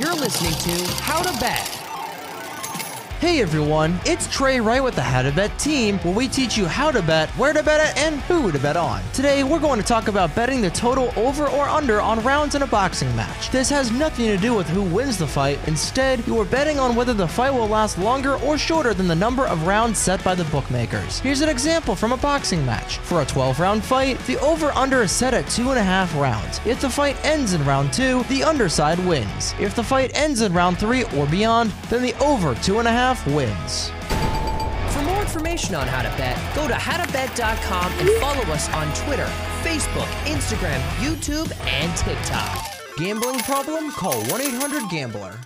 You're listening to How to Bet. Hey everyone, it's Trey Wright with the How to Bet team, where we teach you how to bet, where to bet it, and who to bet on. Today, we're going to talk about betting the total over or under on rounds in a boxing match. This has nothing to do with who wins the fight. Instead, you are betting on whether the fight will last longer or shorter than the number of rounds set by the bookmakers. Here's an example from a boxing match. For a 12 round fight, the over under is set at 2.5 rounds. If the fight ends in round 2, the underside wins. If the fight ends in round 3 or beyond, then the over 2.5 wins. For more information on how to bet, go to howtobet.com and follow us on Twitter, Facebook, Instagram, YouTube, and TikTok. Gambling problem? Call 1 800 Gambler.